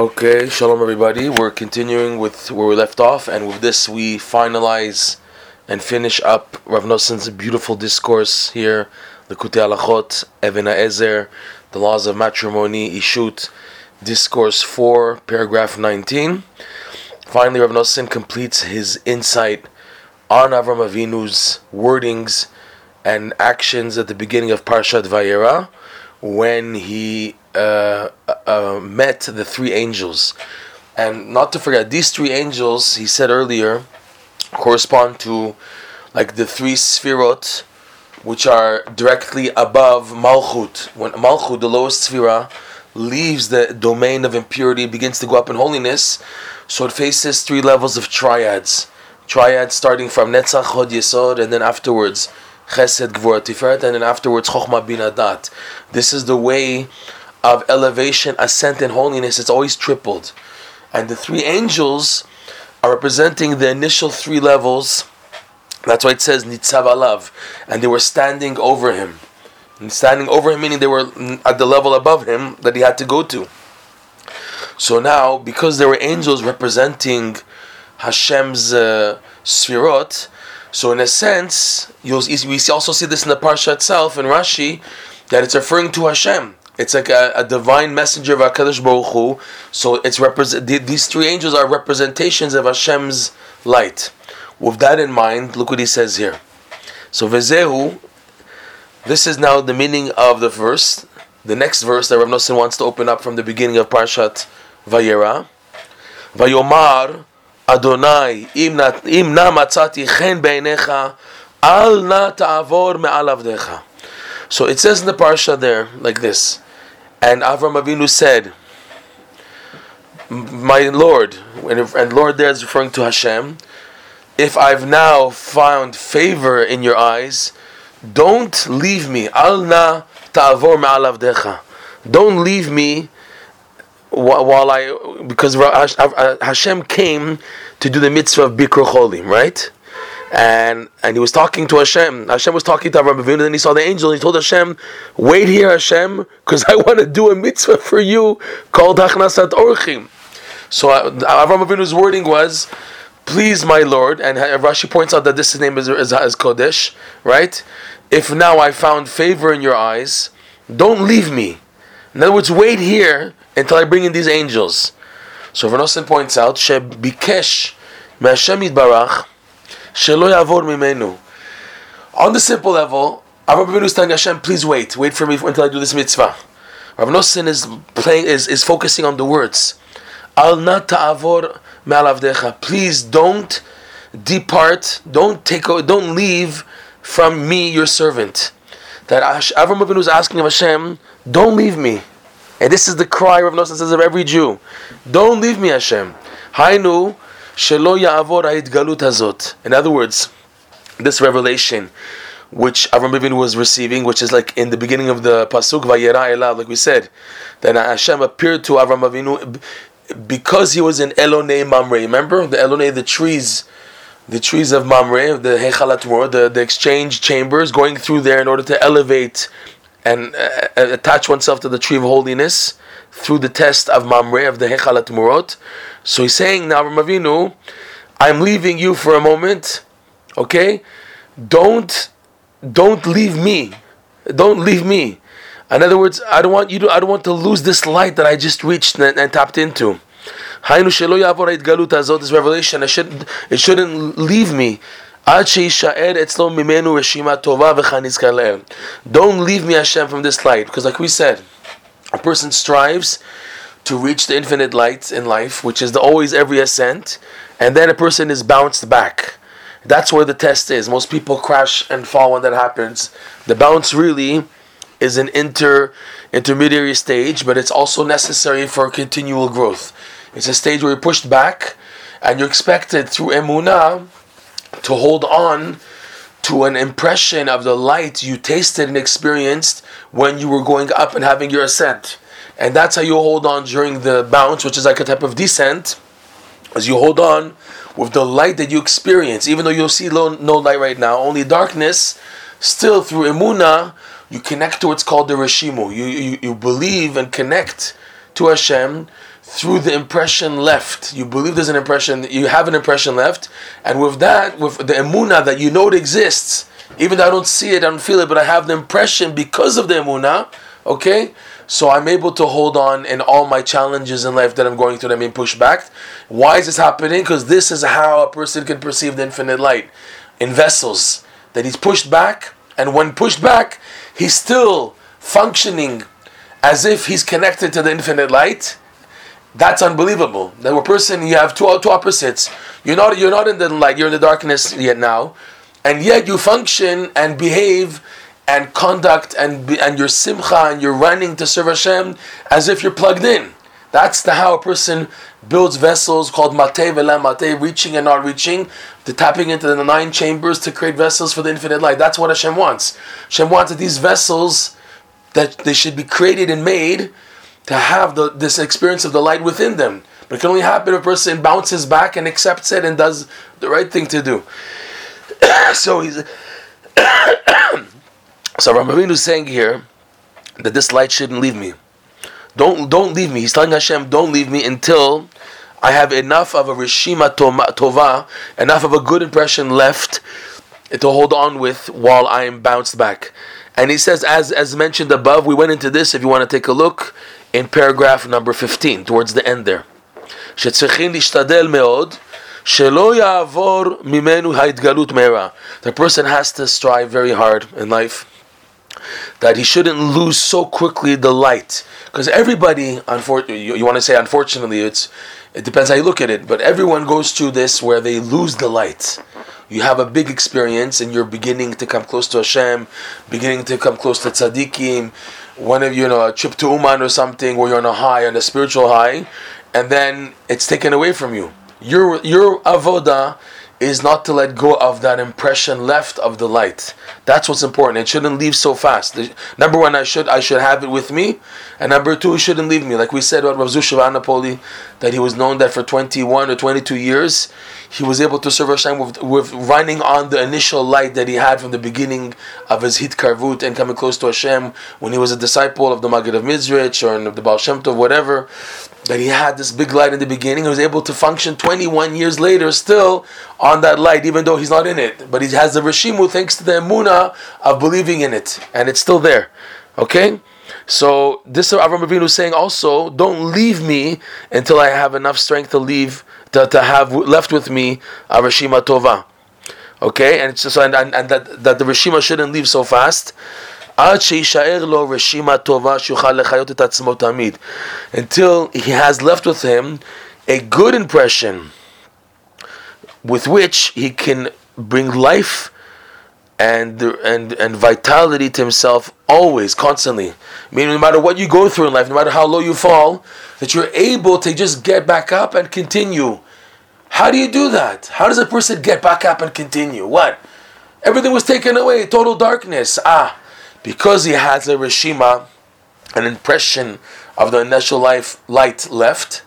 Okay, shalom everybody. We're continuing with where we left off, and with this we finalize and finish up Rav Noson's beautiful discourse here, the Likutei Halachot, Even Ezer, the laws of matrimony, Ishut, discourse 4, paragraph 19. Finally, Rav Noson completes his insight on Avram Avinu's wordings and actions at the beginning of Parshat Vayera when he uh, uh, met the three angels. And not to forget, these three angels, he said earlier, correspond to like the three sphirot, which are directly above Malchut. When Malchut, the lowest sphira, leaves the domain of impurity, begins to go up in holiness, so it faces three levels of triads. Triads starting from Netzach, Hod Yesod, and then afterwards Chesed, Gvur, Tiferet, and then afterwards Chochma, Bina Da'at. This is the way of elevation, ascent, and holiness. It's always tripled. And the three angels are representing the initial three levels. That's why it says Nitzav Alav. And they were standing over him. And standing over him meaning they were at the level above him that he had to go to. So now, because there were angels representing Hashem's uh, Sfirot, so in a sense, we also see this in the Parsha itself, in Rashi, that it's referring to Hashem. It's like a, a divine messenger of Hakadosh Baruch Hu. So it's represent. These three angels are representations of Hashem's light. With that in mind, look what he says here. So Vezehu, this is now the meaning of the verse. The next verse that Rav Nosson wants to open up from the beginning of Parshat Vayera. Vayomar Adonai im na matzati chen beinecha al na ta'avor me'al avdecha. So it says in the parsha there like this. And Avram Avinu said, My Lord, and Lord there is referring to Hashem, if I've now found favor in your eyes, don't leave me. Al na ta'avor ma'alavdecha. Don't leave me while I, because Hashem came to do the mitzvah of Bikur Cholim, right? And and he was talking to Hashem. Hashem was talking to Avraham Avinu, and then he saw the angel. And he told Hashem, "Wait here, Hashem, because I want to do a mitzvah for you called Hachnasat Orchim." So uh, Avraham Avinu's wording was, "Please, my Lord," and Rashi points out that this name is, is, is Kodesh, right? If now I found favor in your eyes, don't leave me. In other words, wait here until I bring in these angels. So Rav Nosson points out, "Shebikesh me'Hashem Yitbarach." Shelo yavor mimenu. On the simple level, Avraham Avinu is telling Hashem, please wait, wait for me until I do this mitzvah. Rav Nosson is playing is, is focusing on the words. Al ta'avor me'alavdecha. Please don't depart, don't take don't leave from me, your servant. That Avraham Avinu is asking of Hashem, don't leave me. And this is the cry Rav Nosson says of every Jew. Don't leave me, Hashem. Hainu Shelo ya'avor ha'idgalut hazot. In other words, this revelation which Avram Avinu was receiving, which is like in the beginning of the pasuk Vayera Elav, like we said, that Hashem appeared to Avram Avinu because he was in Elonei Mamre. Remember the Elonei, the trees, the trees of Mamre, the Hechalat the the exchange chambers, going through there in order to elevate and uh, attach oneself to the tree of holiness through the test of Mamre, of the Hechalat Murot. So he's saying now, Ramavinu, I'm leaving you for a moment, okay? Don't, don't leave me. Don't leave me. In other words, I don't want you to, I don't want to lose this light that I just reached and, and tapped into. This revelation, it shouldn't, it shouldn't leave me. Don't leave me, Hashem, from this light. Because like we said, a person strives to reach the infinite light in life, which is the always every ascent, and then a person is bounced back. That's where the test is. Most people crash and fall when that happens. The bounce really is an inter intermediary stage, but it's also necessary for continual growth. It's a stage where you're pushed back, and you're expected through emunah to hold on to an impression of the light you tasted and experienced when you were going up and having your ascent. And that's how you hold on during the bounce, which is like a type of descent, as you hold on with the light that you experience. Even though you'll see no, light right now, only darkness, still through Emuna, you connect to what's called the Reshimu. You, you, you believe and connect to Hashem through the impression left. You believe there's an impression, you have an impression left, and with that, with the emuna that you know it exists, even though I don't see it, I don't feel it, but I have the impression because of the emuna, okay? So I'm able to hold on in all my challenges in life that I'm going through that I'm being pushed back. Why is this happening? Because this is how a person can perceive the infinite light in vessels. That he's pushed back, and when pushed back, he's still functioning as if he's connected to the infinite light. That's unbelievable. That a person you have two two opposites. You're not you're not in the light. You're in the darkness yet now, and yet you function and behave and conduct and and your simcha and you're running to serve Hashem as if you're plugged in. That's the how a person builds vessels called mati v'lo mati, reaching and not reaching, the tapping into the nine chambers to create vessels for the infinite light. That's what Hashem wants. Hashem wants that these vessels that they should be created and made to have the, this experience of the light within them. But it can only happen if a person bounces back and accepts it and does the right thing to do. so he's so Ramavinu is saying here that this light shouldn't leave me. Don't don't leave me. He's telling Hashem, don't leave me until I have enough of a rishima tova, enough of a good impression left to hold on with while I am bounced back. And he says, as as mentioned above, we went into this. If you want to take a look in paragraph number fifteen, towards the end there. The person has to strive very hard in life that he shouldn't lose so quickly the light. Because everybody, unfortunately, you, you want to say unfortunately, it's it depends how you look at it, but everyone goes through this where they lose the light. You have a big experience and you're beginning to come close to Hashem, beginning to come close to tzaddikim, one of you know a trip to Uman or something where you're on a high, on a spiritual high, and then it's taken away from you. Your your avoda is not to let go of that impression left of the light. That's what's important. It shouldn't leave so fast. Number one, I should I should have it with me, and number two, it shouldn't leave me. Like we said about Rav Zusha Anipoli, that he was known that for 21 or 22 years, he was able to serve Hashem with, with running on the initial light that he had from the beginning of his hit karvut and coming close to Hashem when he was a disciple of the Maggid of Mezritch or of the Baal Shem Tov, whatever that he had this big light in the beginning. He was able to function 21 years later still on that light, even though he's not in it. But he has the Rishimu thanks to the Emuna of believing in it. And it's still there. Okay? So this Avram Avinu is saying also, don't leave me until I have enough strength to leave, to, to have left with me a Rishima Tova. Okay? And just, and, and, and that, that the Rishima shouldn't leave so fast. Until he has left with him a good impression with which he can bring life and and and vitality to himself always, constantly. Meaning, no matter what you go through in life, no matter how low you fall, that you're able to just get back up and continue. How do you do that? How does a person get back up and continue? What? Everything was taken away, total darkness. Ah, because he has a reshima, an impression of the initial life light left,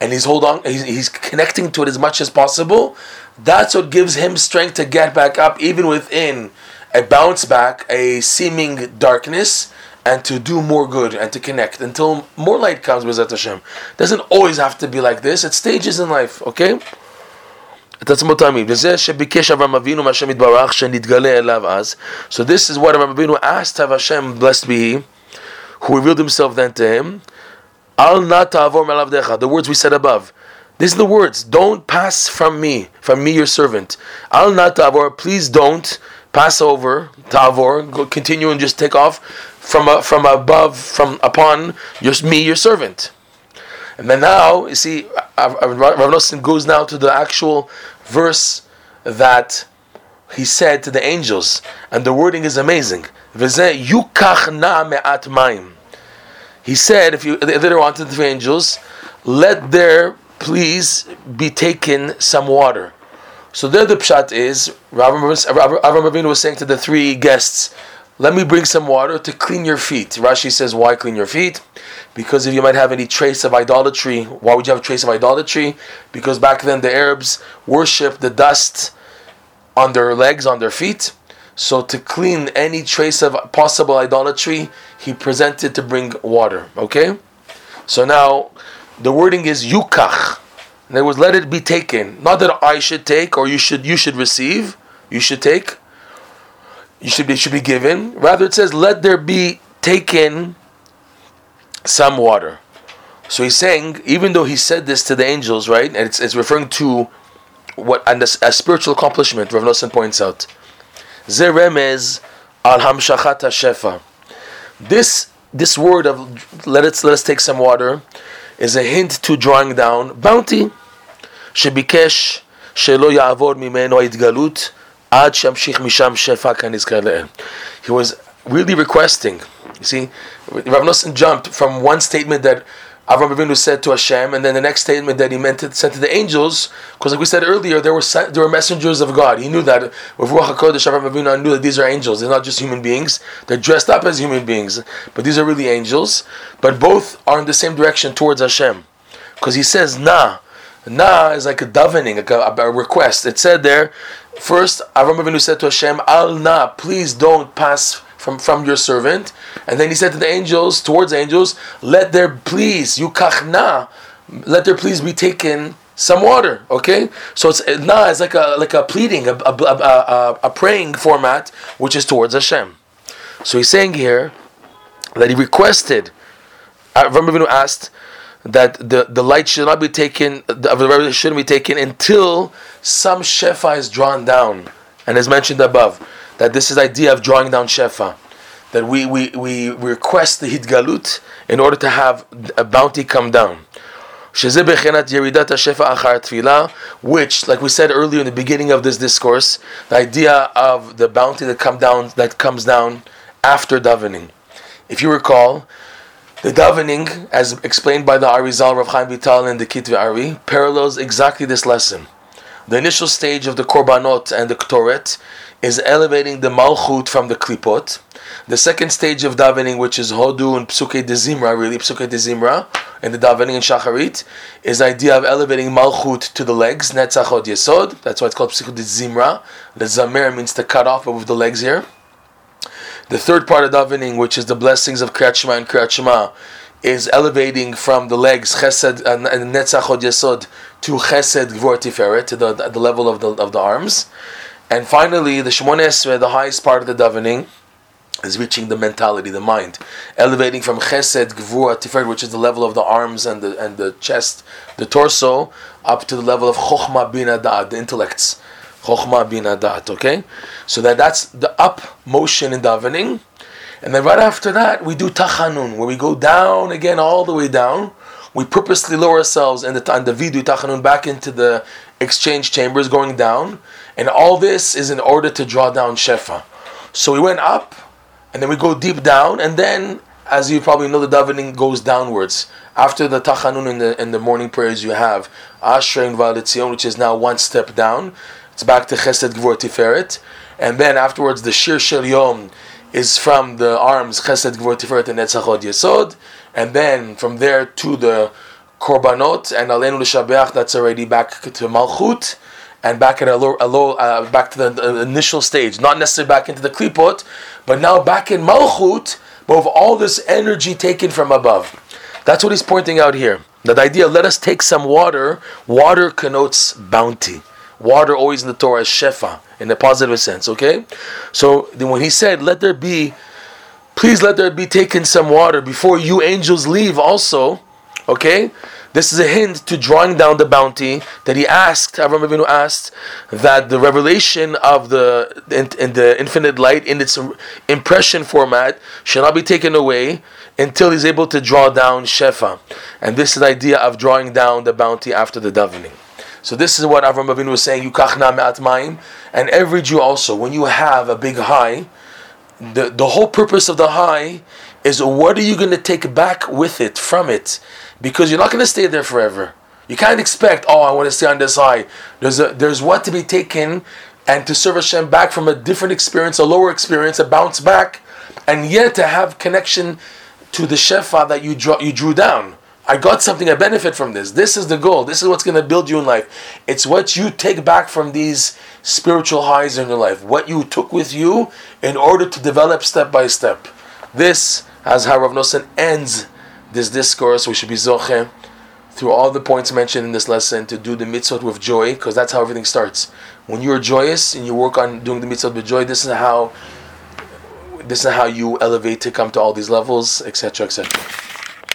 and he's hold on, he's, he's connecting to it as much as possible. That's what gives him strength to get back up, even within a bounce back, a seeming darkness, and to do more good and to connect until more light comes with Hashem. Doesn't always have to be like this. It's stages in life, okay? את עצמו תמיד, וזה שביקש אברהם אבינו מהשם יתברך שנתגלה אליו אז. So this is what Abraham Avinu asked of Hashem, blessed be He, who revealed Himself then to him. Al na ta'avor me'alavdecha, the words we said above. These are the words, don't pass from me, from me your servant. Al na ta'avor, please don't pass over, tavor. go, continue and just take off from, uh, from above, from upon your, me your servant. And then now, you see, Rav Nosson goes now to the actual verse that he said to the angels, and the wording is amazing. He said, if you later on to the angels, let there please be taken some water. So there the pshat is, Avram Avinu was saying to the three guests, let me bring some water to clean your feet. Rashi says, why clean your feet? Because if you might have any trace of idolatry, why would you have a trace of idolatry? Because back then the Arabs worshipped the dust on their legs, on their feet. So to clean any trace of possible idolatry, he presented to bring water. Okay? So now the wording is yukach. In words, let it be taken. Not that I should take or you should you should receive, you should take, you should be should be given. Rather it says, let there be taken some water. So he's saying, even though he said this to the angels, right, and it's, it's referring to what and a, a spiritual accomplishment, Rav Nosson points out. Zeremez al hamshachat shefa. This this word of let us let us take some water is a hint to drawing down bounty. שביקש שלא יעבור ממנו ההתגלות עד שימשיך משם שפע כנזכר לאל. He was really requesting. You see, Rav Nosson jumped from one statement that Avram Avinu said to Hashem, and then the next statement that he meant to send to the angels, because like we said earlier, there were there were messengers of God. He knew that with Ruach Hakodesh, Avinu knew that these are angels. They're not just human beings. They're dressed up as human beings, but these are really angels. But both are in the same direction towards Hashem, because he says Na. Na is like a davening, like a, a, request. It said there, first Avram Avinu said to Hashem, Al Na, please don't pass from, from your servant. And then he said to the angels, towards angels, let there please, you kachna, let there please be taken some water. Okay? So it's eh, na it's like a like a pleading, a, a, a, a praying format, which is towards Hashem. So he's saying here that he requested, uh, Avram Avinu asked, that the, the light should not be taken, the revelation shouldn't be taken until some shefa is drawn down, and as mentioned above that this is the idea of drawing down shefa, that we, we, we request the hidgalut in order to have a bounty come down. Which, like we said earlier in the beginning of this discourse, the idea of the bounty that come down that comes down after davening. If you recall, the davening, as explained by the Arizal Rav Chaim Vital in the Kitve Ari, parallels exactly this lesson. The initial stage of the korbanot and the ktoret is elevating the malchut from the klipot. The second stage of davening, which is hodu and psuke de zimra, really psuke de zimra, and the davening in shacharit, is the idea of elevating malchut to the legs, Netzach Hod yesod. That's why it's called psuke de zimra. The zamer means to cut off with the legs here. The third part of davening, which is the blessings of kriyat shema and kriyat shema, is elevating from the legs chesed uh, and Netzach Hod yesod to chesed gvor tiferet to the, the level of the of the arms. And finally, the Shemoneh Esrei, the highest part of the davening, is reaching the mentality, the mind, elevating from Chesed, Gvura, Tiferet, which is the level of the arms and the and the chest, the torso, up to the level of Chokhmah Bina Da'at, the intellects, Chokhmah Bina Da'at. Okay, so that that's the up motion in davening, and then right after that we do Tachanun, where we go down again, all the way down. We purposely lower ourselves in the on the vidu Tachanun back into the exchange chambers, going down and all this is in order to draw down Shefa. So we went up, and then we go deep down, and then, as you probably know, the davening goes downwards. After the Tachanun in the, in the morning prayers, you have Ashrei and Uva Letzion, which is now one step down. It's back to Chesed Gvur Tiferet. And then afterwards, the Shir Shel Yom is from the arms Chesed Gvur Tiferet and Netzach Hod Yesod. And then from there to the Korbanot and Aleinu L'Shabeach, that's already back to Malchut and back at a low, uh, back to the, the, initial stage, not necessarily back into the klipot, but now back in malchut, but with all this energy taken from above. That's what he's pointing out here. That idea, let us take some water. Water connotes bounty. Water always in the Torah is shefa in a positive sense. Okay, so then when he said, "Let there be," please let there be taken some water before you angels leave. Also, okay this is a hint to drawing down the bounty that he asked, Avram Avinu asked, that the revelation of the in, in the infinite light in its impression format shall not be taken away until he's able to draw down Shefa. And this is the idea of drawing down the bounty after the davening. So this is what Avram Avinu was saying, Yukachna me'at mayim. And every Jew also, when you have a big high, the, the whole purpose of the high is what are you going to take back with it, from it? because you're not going to stay there forever. You can't expect, oh, I want to stay on this high. There's a, there's what to be taken and to serve Hashem back from a different experience, a lower experience, a bounce back, and yet to have connection to the shefa that you draw, you drew down. I got something, I benefit from this. This is the goal. This is what's going to build you in life. It's what you take back from these spiritual highs in your life. What you took with you in order to develop step by step. This, as how Rav Nosson ends this discourse, we should be zoche through all the points mentioned in this lesson to do the mitzvot with joy, because that's how everything starts. When you are joyous and you work on doing the mitzvot with joy, this is how this is how you elevate to come to all these levels, etc., etc.